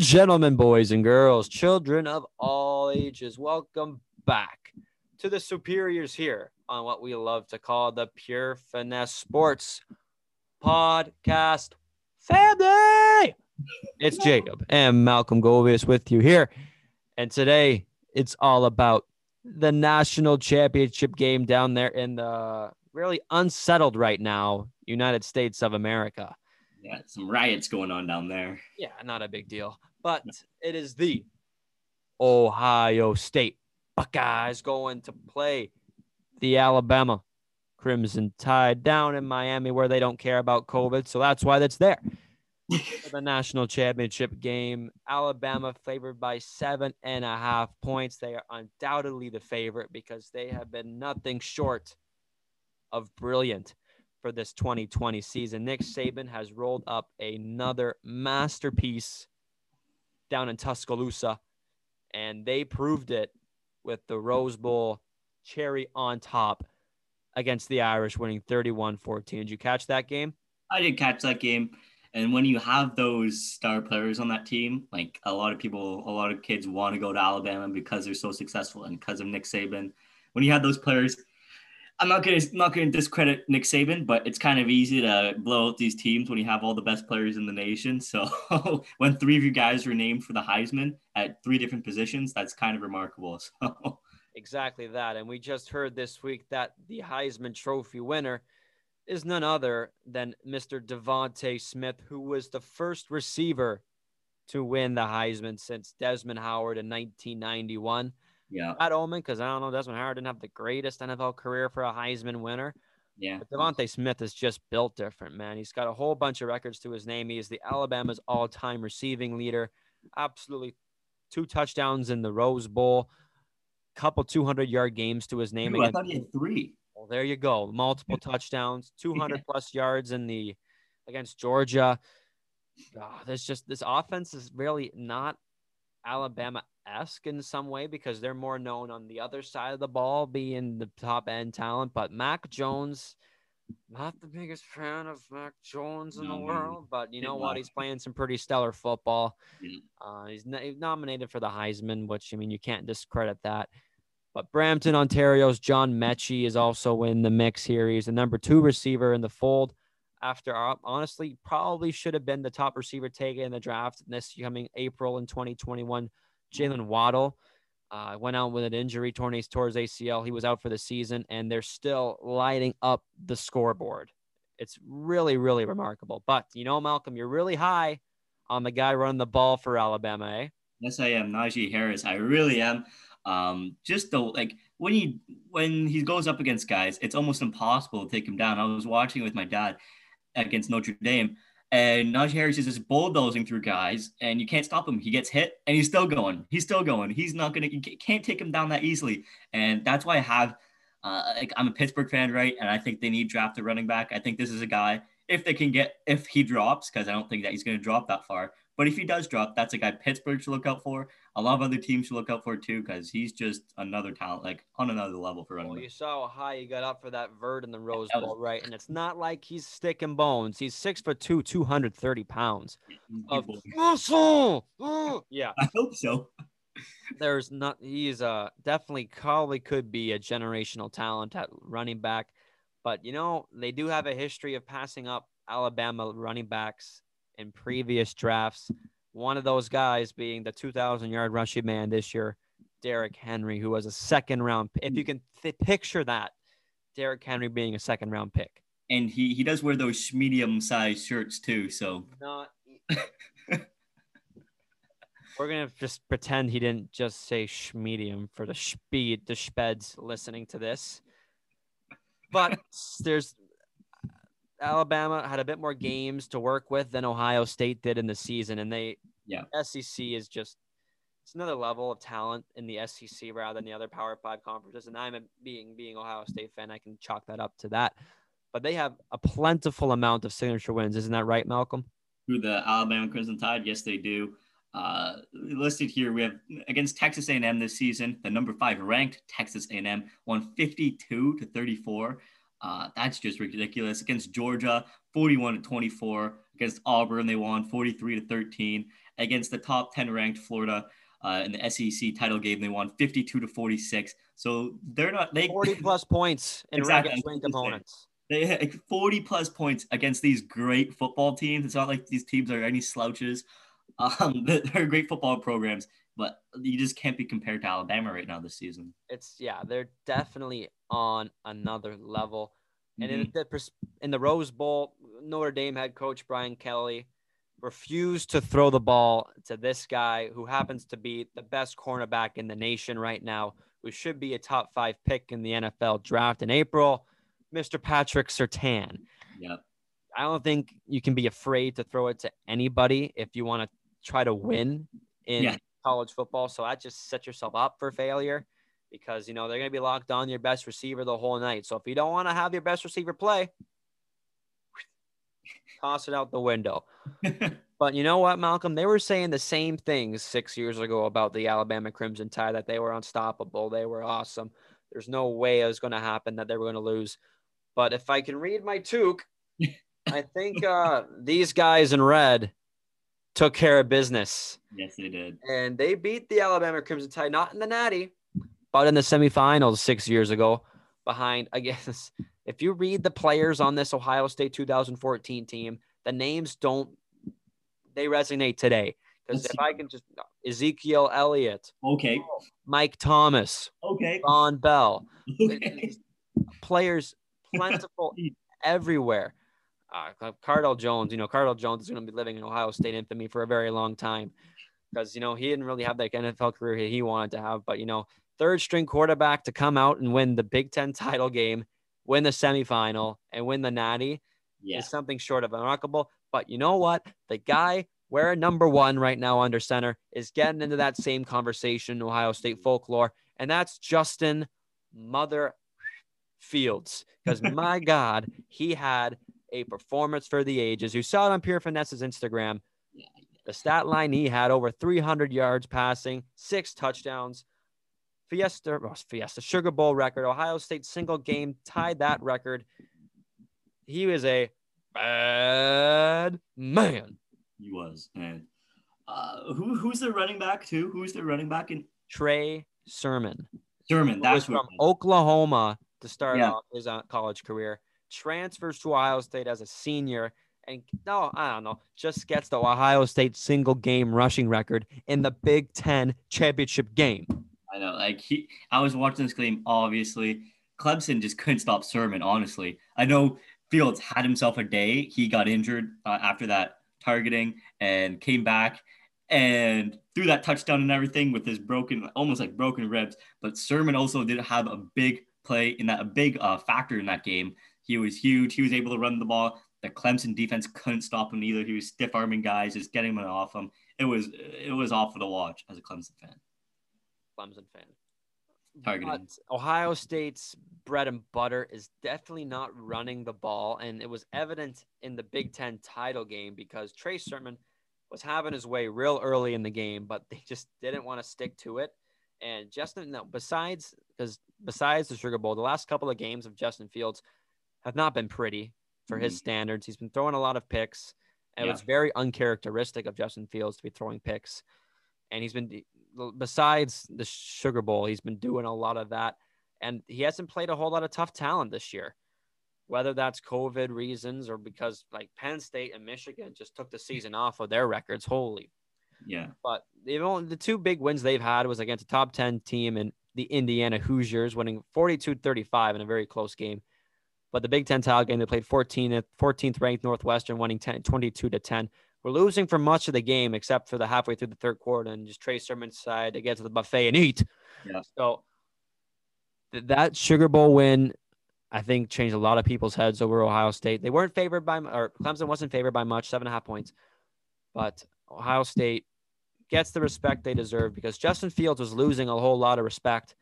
and gentlemen, boys and girls, children of all ages, welcome back to the superiors here on what we love to call the Pure Finesse Sports Podcast Family. It's Jacob and Malcolm Govius with you here. And today it's all about the national championship game down there in the really unsettled right now United States of America. Yeah, some riots going on down there. Yeah, not a big deal. But it is the Ohio State Buckeyes going to play the Alabama Crimson Tide down in Miami where they don't care about COVID. So that's why that's there. For the national championship game, Alabama favored by seven and a half points. They are undoubtedly the favorite because they have been nothing short of brilliant for this 2020 season. Nick Saban has rolled up another masterpiece down in Tuscaloosa, and they proved it with the Rose Bowl cherry on top against the Irish, winning 31 14. Did you catch that game? I did catch that game. And when you have those star players on that team, like a lot of people, a lot of kids want to go to Alabama because they're so successful and because of Nick Saban. When you have those players, I'm not gonna not gonna discredit Nick Saban, but it's kind of easy to blow out these teams when you have all the best players in the nation. So when three of you guys were named for the Heisman at three different positions, that's kind of remarkable. So exactly that. And we just heard this week that the Heisman Trophy winner is none other than Mr. DeVonta Smith, who was the first receiver to win the Heisman since Desmond Howard in 1991. Yeah. Bad omen because I don't know. Desmond Howard didn't have the greatest NFL career for a Heisman winner. Yeah. But DeVonta Smith is just built different, man. He's got a whole bunch of records to his name. He is the Alabama's all time receiving leader. Absolutely two touchdowns in the Rose Bowl, couple 200 yard games to his name. Ooh, I thought he had three. Well, there you go. Multiple touchdowns, 200 plus yards in the against Georgia. Oh, there's just this offense is really not Alabama esque in some way because they're more known on the other side of the ball, being the top end talent. But Mac Jones, not the biggest fan of Mac Jones in No, the world, but you know what? He's playing some pretty stellar football. Uh, he's, n- he's nominated for the Heisman, which I mean, you can't discredit that. But Brampton, Ontario's John Metchie is also in the mix here. He's the number two receiver in the fold. After uh, honestly, probably should have been the top receiver taken in the draft this coming April in 2021. Jaylen Waddle uh, went out with an injury, torn his towards ACL. He was out for the season, and they're still lighting up the scoreboard. It's really, really remarkable. But you know, Malcolm, you're really high on the guy running the ball for Alabama, eh? Yes, I am. Najee Harris. I really am. Um, just though, like when he when he goes up against guys, it's almost impossible to take him down. I was watching with my dad against Notre Dame, and Najee Harris is just bulldozing through guys, and you can't stop him. He gets hit, and he's still going. He's still going. He's not gonna. You can't take him down that easily, and that's why I have. Uh, like I'm a Pittsburgh fan, right? And I think they need draft a running back. I think this is a guy if they can get if he drops because I don't think that he's going to drop that far. But if he does drop, that's a guy Pittsburgh should look out for. A lot of other teams should look out for too because he's just another talent, like on another level for running. Well, you saw how high he got up for that vert in the Rose was- Bowl, right? And it's not like he's stick and bones. He's six foot two, 230 pounds of muscle. Oh, yeah. I hope so. there's not he's uh definitely probably could be a generational talent at running back but you know they do have a history of passing up alabama running backs in previous drafts one of those guys being the 2000 yard rushing man this year Derrick henry who was a second round if you can th- picture that Derrick henry being a second round pick And he he does wear those medium sized shirts too. So not We're gonna just pretend he didn't just say medium for the speed the speds listening to this. But there's Alabama had a bit more games to work with than Ohio State did in the season, and they Yeah. SEC is just it's another level of talent in the SEC rather than the other Power Five conferences. And I'm a, being being Ohio State fan, I can chalk that up to that. But they have a plentiful amount of signature wins, isn't that right, Malcolm? through the Alabama Crimson Tide, yes, they do. Uh, listed here, we have against Texas A&M this season, the number five ranked Texas A&M won 52 to 34. Uh, that's just ridiculous. Against Georgia, 41 to 24. Against Auburn, they won 43 to 13. against the top 10 ranked Florida uh, in the SEC title game. They won 52 to 46. So they're not they 40 plus points in Exactly, ranked ranked opponents. they had like 40 plus points against these great football teams. It's not like these teams are any slouches. Um, they're great football programs, but you just can't be compared to Alabama right now this season. It's yeah, they're definitely on another level. And in Mhm. the pers- in the Rose Bowl, Notre Dame head coach Brian Kelly refused to throw the ball to this guy who happens to be the best cornerback in the nation right now, who should be a top five pick in the NFL draft in April, Mr. Patrick Surtain. Yep. I don't think you can be afraid to throw it to anybody if you want to try to win in Yeah. College football. So that just set yourself up for failure because you know they're going to be locked on your best receiver the whole night. So if you don't want to have your best receiver play, toss it out the window. But you know what, Malcolm? They were saying the same things six years ago about the Alabama Crimson Tide that they were unstoppable. They were awesome. There's no way it was going to happen that they were going to lose. But if I can read my toque, I think uh, these guys in red took care of business yes, they did. and they beat the Alabama Crimson Tide, not in the Natty, but in the semifinals six years ago. Behind, I guess, if you read the players on this Ohio State 2014 team, the names don't they resonate today. Because if I can just Ezekiel Elliott, Okay. Mike Thomas, Okay. Vonn Bell, Okay. players plentiful everywhere. Uh, Cardale Jones, you know, Cardale Jones is going to be living in Ohio State infamy for a very long time because, you know, he didn't really have that NFL career he wanted to have. But, you know, third string quarterback to come out and win the Big Ten title game, win the semifinal, and win the Natty Yeah. is something short of remarkable. But you know what? The guy wearing number one right now under center is getting into that same conversation in Ohio State folklore, and that's Justin Mother Fields. Because my God, he had a performance for the ages. You saw it on Pure Finesse's Instagram. Yeah. The stat line he had over 300 yards passing, six touchdowns. Fiesta, oh, Fiesta Sugar Bowl record. Ohio State single game tied that record. He was a bad man. He was. And uh, who who's the running back too? Who's the running back in Trey Sermon. Sherman? who That's was from Oklahoma to start Yeah. off his uh, college career. Transfers to Ohio State as a senior, and no, I don't know, just gets the Ohio State single game rushing record in the Big Ten championship game. I know. Like he, I was watching this game. Obviously, Clemson just couldn't stop Sermon. Honestly, I know Fields had himself a day. He got injured uh, after that targeting and came back and threw that touchdown and everything with his broken, almost like broken ribs. But Sermon also did have a big play in that, a big uh, factor in that game. He was huge. He was able to run the ball. The Clemson defense couldn't stop him either. He was stiff arming guys, just getting them off him. It was it was awful to watch as a Clemson fan. Clemson fan. Targeting. But Ohio State's bread and butter is definitely not running the ball. And it was evident in the Big Ten title game because Trey Sermon was having his way real early in the game, but they just didn't want to stick to it. And Justin, no, besides because besides the Sugar Bowl, the last couple of games of Justin Fields have not been pretty for his mm-hmm. standards. He's been throwing a lot of picks. And Yeah. it's very uncharacteristic of Justin Fields to be throwing picks. And he's been besides the Sugar Bowl, he's been doing a lot of that. And he hasn't played a whole lot of tough talent this year. Whether that's COVID reasons or because like Penn State and Michigan just took the season off of their records. Holy Yeah. but only the two big wins they've had was against a top 10 team in the Indiana Hoosiers, winning 42 35 in a very close game. But the Big Ten title game, they played 14th, 14th ranked Northwestern, winning 10, 22 to 10. We're losing for much of the game, except for the halfway through the third quarter, and just Trey Sermon decided to get to the buffet and eat. Yeah. So th- that Sugar Bowl win, I think, changed a lot of people's heads over Ohio State. They weren't favored by, or Clemson wasn't favored by much, seven and a half points. But Ohio State gets the respect they deserve because Justin Fields was losing a whole lot of respect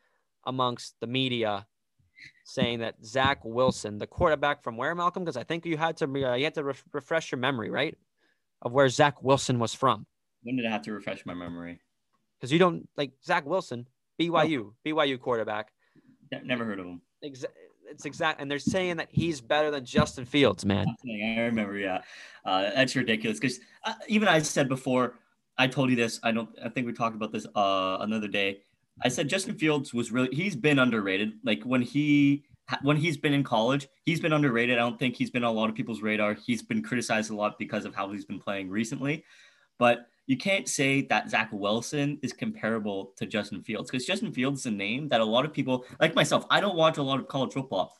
amongst the media, saying that Zach Wilson, the quarterback from where Malcolm, because I think you had to uh, you had to ref- refresh your memory, right, of where Zach Wilson was from, When did I have to refresh my memory? because you don't like Zach Wilson, BYU, BYU quarterback. Never heard of him. Exa- it's exact, and they're saying that he's better than Justin Fields, man. I remember, yeah. Uh, that's ridiculous because uh, even I said before, I told you this. I don't. I think we talked about this uh, another day. I said Justin Fields was really. He's been underrated. Like when he when he's been in college, he's been underrated. I don't think he's been on a lot of people's radar. He's been criticized a lot because of how he's been playing recently. But you can't say that Zach Wilson is comparable to Justin Fields because Justin Fields is a name that a lot of people, like myself, I don't watch a lot of college football.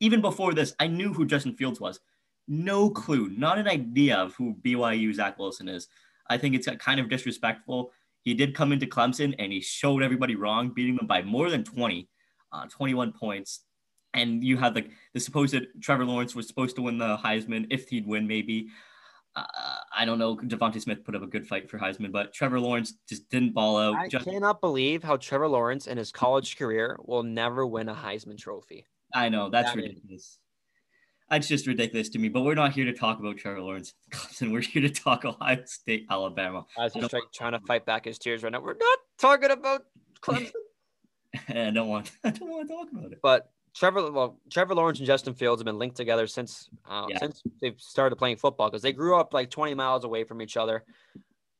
Even before this, I knew who Justin Fields was. No clue, not an idea of who BYU Zach Wilson is. I think it's kind of disrespectful. He did come into Clemson and he showed everybody wrong, beating them by more than 20, uh, 21 points and you had like the supposed Trevor Lawrence was supposed to win the Heisman if he'd win, maybe. Uh, I don't know. DeVonta Smith put up a good fight for Heisman, but Trevor Lawrence just didn't ball out. I just, cannot believe how Trevor Lawrence in his college career will never win a Heisman Trophy. I know that's that ridiculous. Is. That's just ridiculous to me. But we're not here to talk about Trevor Lawrence, Clemson. We're here to talk Ohio State, Alabama. As he's trying to fight back his tears right now. We're not talking about Clemson. I don't want. I don't want to talk about it. But Trevor, well, Trevor Lawrence and Justin Fields have been linked together since uh, yeah. since they've started playing football because they grew up like 20 miles away from each other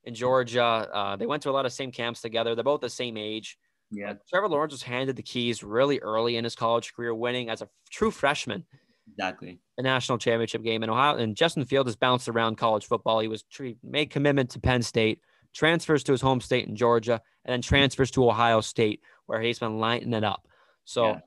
in Georgia. Uh, they went to a lot of same camps together. They're both the same age. Yeah. Uh, Trevor Lawrence was handed the keys really early in his college career, winning as a true freshman. Exactly. A national championship game in Ohio. And Justin Fields has bounced around college football. He was made commitment to Penn State, transfers to his home state in Georgia, and then transfers to Ohio State, where he's been lighting it up. So. Yeah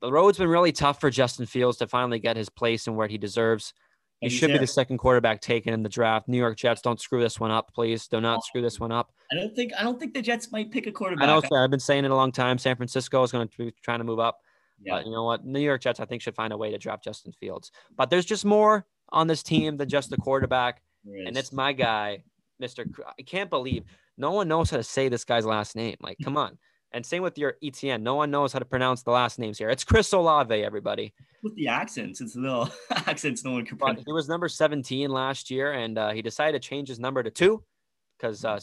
the road's been really tough for Justin Fields to finally get his place and where he deserves. He should be the second quarterback taken in the draft. New York Jets, don't screw this one up, please. Do not screw this one up. I don't think I don't think the Jets might pick a quarterback. I know. I've been saying it a long time. San Francisco is going to be trying to move up. Yeah. But you know what? New York Jets, I think, should find a way to draft Justin Fields. But there's just more on this team than just the quarterback, and it's my guy, Mister. I can't believe no one knows how to say this guy's last name. Like, come on. And same with your Etienne. No one knows how to pronounce the last names here. It's Chris Olave, everybody. With the accents, it's little accents no one can pronounce. He was number 17 last year, and uh, he decided to change his number to two because uh,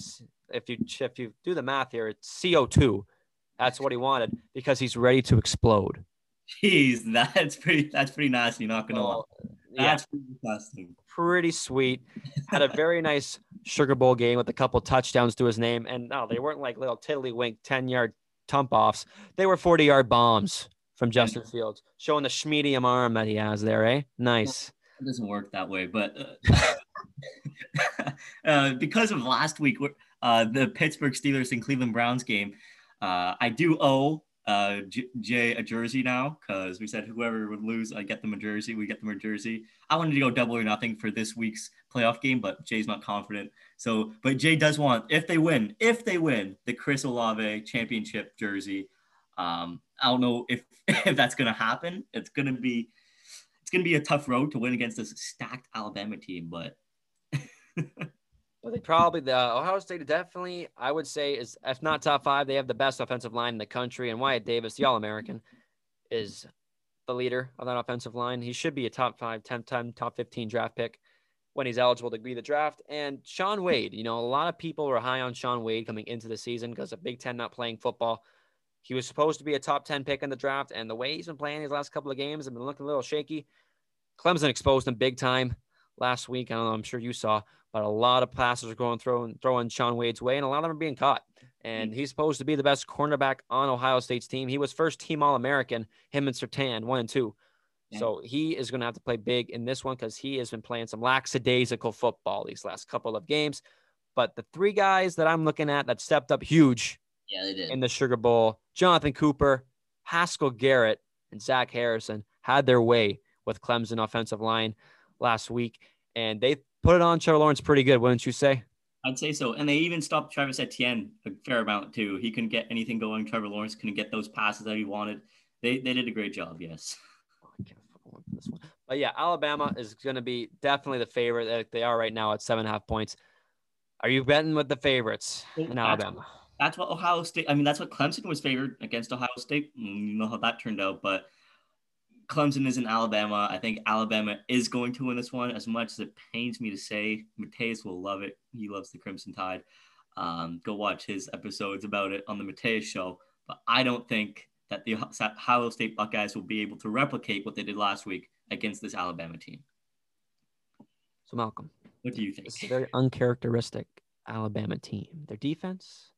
if you if you do the math here, it's CO2. That's what he wanted because he's ready to explode. Jeez, that's pretty. That's pretty nasty. Not gonna lie. That's yeah. pretty disgusting. Pretty sweet. Had a very nice Sugar Bowl game with a couple touchdowns to his name. And no, they weren't like little tiddlywink 10 yard tump offs. They were 40 yard bombs from Justin Fields, showing the schmedium arm that he has there, eh? Nice. It doesn't work that way, but uh, uh, because of last week, uh, the Pittsburgh Steelers and Cleveland Browns game, uh, I do owe uh, Jay a jersey now because we said whoever would lose, I get them a jersey. We get them a jersey. I wanted to go double or nothing for this week's playoff game, but Jay's not confident. So, but Jay does want, if they win, if they win, the Chris Olave championship jersey. Um, I don't know if if that's gonna happen. It's gonna be it's gonna be a tough road to win against this stacked Alabama team, but. They probably the Ohio State definitely I would say is if not top five, they have the best offensive line in the country. And Wyatt Davis, the All American, is the leader of that offensive line. He should be a top five, 10, 10, top 15 draft pick when he's eligible to be the draft. And Shaun Wade, you know, a lot of people were high on Shaun Wade coming into the season because of Big Ten not playing football. He was supposed to be a top 10 pick in the draft, and the way he's been playing these last couple of games have been looking a little shaky. Clemson exposed him big time last week. I don't know, I'm sure you saw, but a lot of passes are going throwing throwing Shaun Wade's way, and a lot of them are being caught. And mm. he's supposed to be the best cornerback on Ohio State's team. He was first team All American, him and Surtain, one and two. Yeah. So he is going to have to play big in this one because he has been playing some lackadaisical football these last couple of games. But the three guys that I'm looking at that stepped up huge yeah, they did. in the Sugar Bowl, Jonathan Cooper, Haskell Garrett, and Zach Harrison had their way with Clemson offensive line last week. And they put it on Trevor Lawrence pretty good, wouldn't you say? I'd say so. And they even stopped Travis Etienne a fair amount too. He couldn't get anything going. Trevor Lawrence couldn't get those passes that he wanted. They they did a great job, yes. But yeah, Alabama is going to be definitely the favorite that they are right now at seven and a half points. Are you betting with the favorites in that's, Alabama? That's what Ohio State. I mean, that's what Clemson was favored against Ohio State. Mm, you know how that turned out, but Clemson is in Alabama. I think Alabama is going to win this one. As much as it pains me to say, Mateus will love it. He loves the Crimson Tide. Um, go watch his episodes about it on the Mateus show. But I don't think that the Ohio State Buckeyes will be able to replicate what they did last week against this Alabama team. So, Malcolm, what do you think? It's a very uncharacteristic Alabama team. Their defense,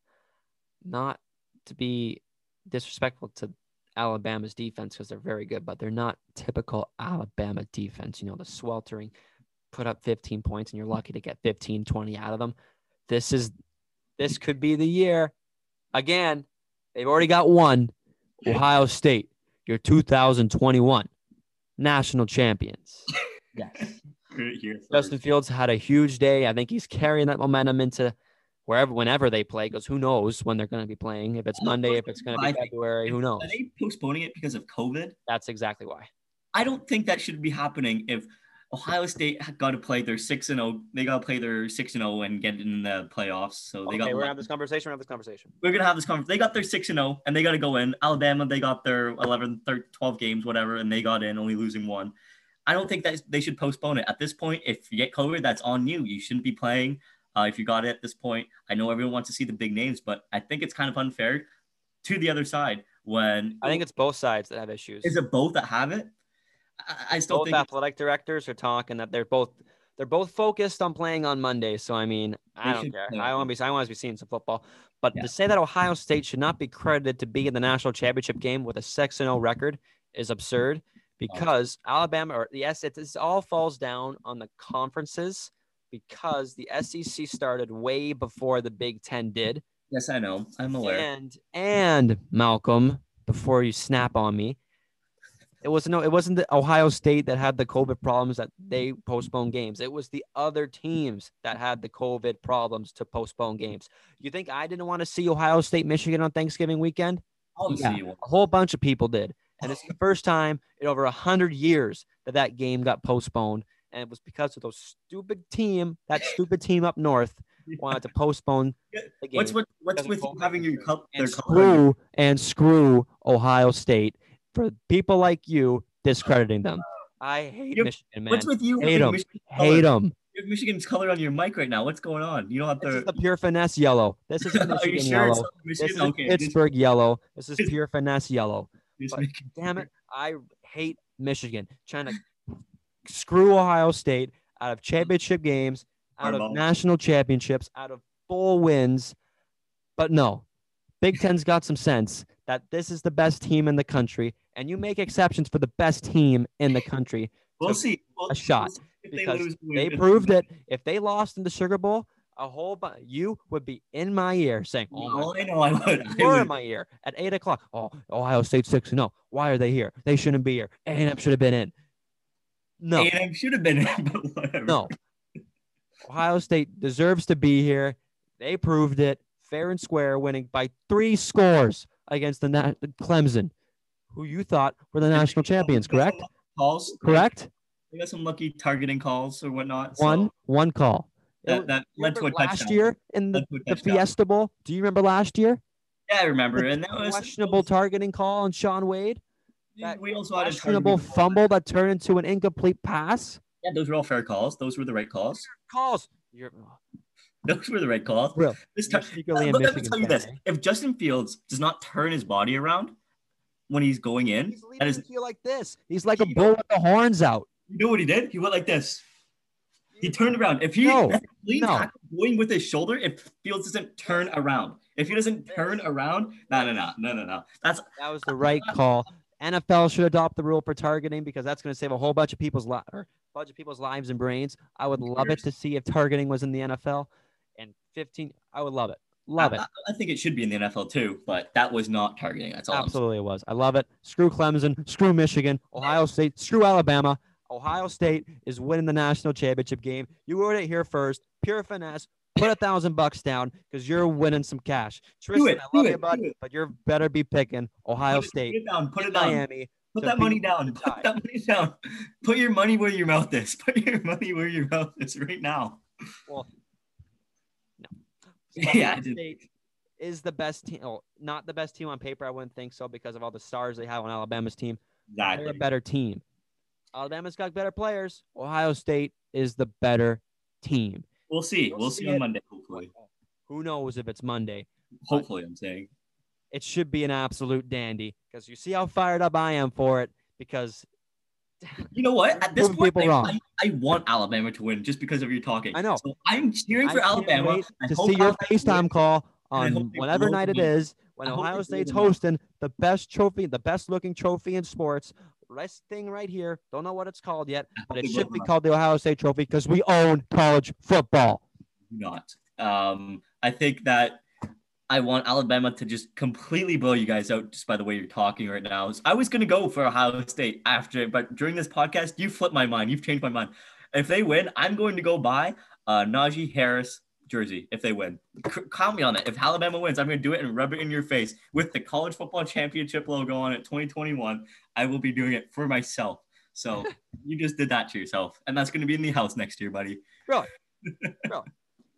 not to be disrespectful to Alabama's defense because they're very good, but they're not typical Alabama defense. You know, the sweltering, put up 15 points and you're lucky to get 15, 20 out of them. This is this could be the year. Again, they've already got one. Ohio State, your 2021 national champions. Yes. Justin Fields had a huge day. I think he's carrying that momentum into wherever, whenever they play. Because who knows when they're going to be playing? If it's Monday, if it's going to be February, who knows? Are they postponing it because of COVID? That's exactly why. I don't think that should be happening if Ohio State got to play their six and zero. They got to play their six and zero and get in the playoffs. So they okay, got. We're gonna have this conversation. We're gonna have this conversation. We're gonna have this conversation. They got their six and zero, and they got to go in. Alabama, they got their 11, 13, 12 games, whatever, and they got in, only losing one. I don't think that they should postpone it at this point. If you get COVID, that's on you. You shouldn't be playing. Uh, if you got it at this point, I know everyone wants to see the big names, but I think it's kind of unfair to the other side when I think it's both sides that have issues. Is it both that have it? I, I still both think athletic directors are talking that they're both they're both focused on playing on Monday. So I mean, I don't care. play. I want to be I want to be seeing some football. But Yeah. to say that Ohio State should not be credited to be in the national championship game with a six and zero record is absurd because Alabama or the S it this all falls down on the conferences because the SEC started way before the Big Ten did. yes, I know. I'm aware. And and Malcolm, before you snap on me, it wasn't no, it wasn't the Ohio State that had the COVID problems that they postponed games. It was the other teams that had the COVID problems to postpone games. You think I didn't want to see Ohio State Michigan on Thanksgiving weekend? Yeah. A whole bunch of people did, and it's the first time in over a hundred years that that game got postponed, and it was because of those stupid team, that stupid team up north wanted to postpone the game. What's what, what's with you having your cup? and Their color on your- screw and screw Ohio State for people like you discrediting them. I hate Yep. Michigan, man. What's with you Hate having 'em. Michigan hate them. You have Michigan's color on your mic right now. What's going on? You don't have This is the pure finesse yellow. This is Michigan sure yellow. it's not This is okay, Pittsburgh yellow. This is pure finesse yellow. but- Damn it, I hate Michigan trying to screw Ohio State out of championship games, out of national championships, out of bowl wins. But no, Big Ten's got some sense that this is the best team in the country, and you make exceptions for the best team in the country We'll see. We'll, a shot see if they because lose. they proved it. If they lost in the Sugar Bowl, a whole bunch you would be in my ear saying, "Oh Oh, I know. I would. I you were in my ear at eight o'clock. Oh, Ohio State six no. Oh. Why are they here? They shouldn't be here. A and M should have been in. No, A&M should have been no. Ohio State deserves to be here. They proved it fair and square, winning by three scores against the Na- Clemson, who you thought were the national champions. They got some Correct? Calls. Correct. They got some lucky targeting calls or whatnot. so One one call. That, that led to a remember touchdown. last year in the, the. Fiesta Bowl. Do you remember last year? Yeah, I remember. And that was questionable targeting call on Shaun Wade. That We also had a Questionable fumble that turned into an incomplete pass. Yeah, those were all fair calls. Those were the right calls. Calls. You're Those were the right calls. real. This time, secretly let me tell you this: eh? if Justin Fields does not turn his body around when he's going in, He's that leading is, the like this. He's like a bull with the horns out. you know what he did? He went like this. He turned around. If he No, if no. going with his shoulder, if Fields doesn't turn around, if he doesn't turn around, no, no, no, no, no, no. That's That was the right call. NFL should adopt the rule for targeting because that's going to save a whole bunch of people's li- or a bunch of people's lives and brains. I would love it to see if targeting was in the NFL. And 15, I would love it. Love it. I, I think it should be in the NFL too, but that was not targeting. That's all. Absolutely, it was. I love it. Screw Clemson. Screw Michigan. Ohio State. Screw Alabama. Ohio State is winning the national championship game. You heard it here first. Pure finesse. Put a thousand bucks down because you're winning some cash. Tristan, it, I love you, bud, do it. but you're better be picking Ohio Put it- State, Put it down. Put it down. Miami. Put that money down. Put that money down. Put your money where your mouth is. Put your money where your mouth is right now. Well, no. Yeah, Ohio did. State is the best team. Oh, not the best team on paper. I wouldn't think so because of all the stars they have on Alabama's team. Exactly. They're a better team. Alabama's got better players. Ohio State is the better team. We'll see. You'll We'll see see on. Monday. Hopefully. Who knows if it's Monday? Hopefully, I'm saying. It should be an absolute dandy because you see how fired up I am for it because You know what? At this point, I. I, I want Alabama to win just because of your talking. I know. So I'm cheering for I Alabama. to see your. FaceTime call and I hope on whatever night it them when Ohio State's hosting the best trophy, the best looking trophy in sports. Best thing right here. Don't know what it's called yet, but it should be called the Ohio State Trophy because we own college football. not. Um, I think that I want Alabama to just completely blow you guys out just by the way you're talking right now. I was gonna go for Ohio State after, but during this podcast, you flipped my mind. You've changed my mind. If they win, I'm going to go buy a Najee Harris jersey. If they win, C- count me on it. If Alabama wins, I'm gonna do it and rub it in your face with the college football championship logo on it, 2021. I will be doing it for myself. So you just did that to yourself, and that's gonna be in the house next year, buddy. Really? Really?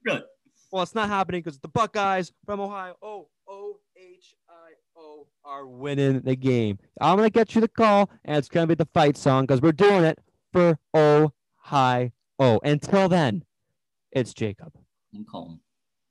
Really? Well, it's not happening because the Buckeyes from Ohio, O O H I O, are winning the game. I'm gonna get you the call, and it's gonna be the fight song because we're doing it for Ohio. Until then, it's Jacob. I'm calm.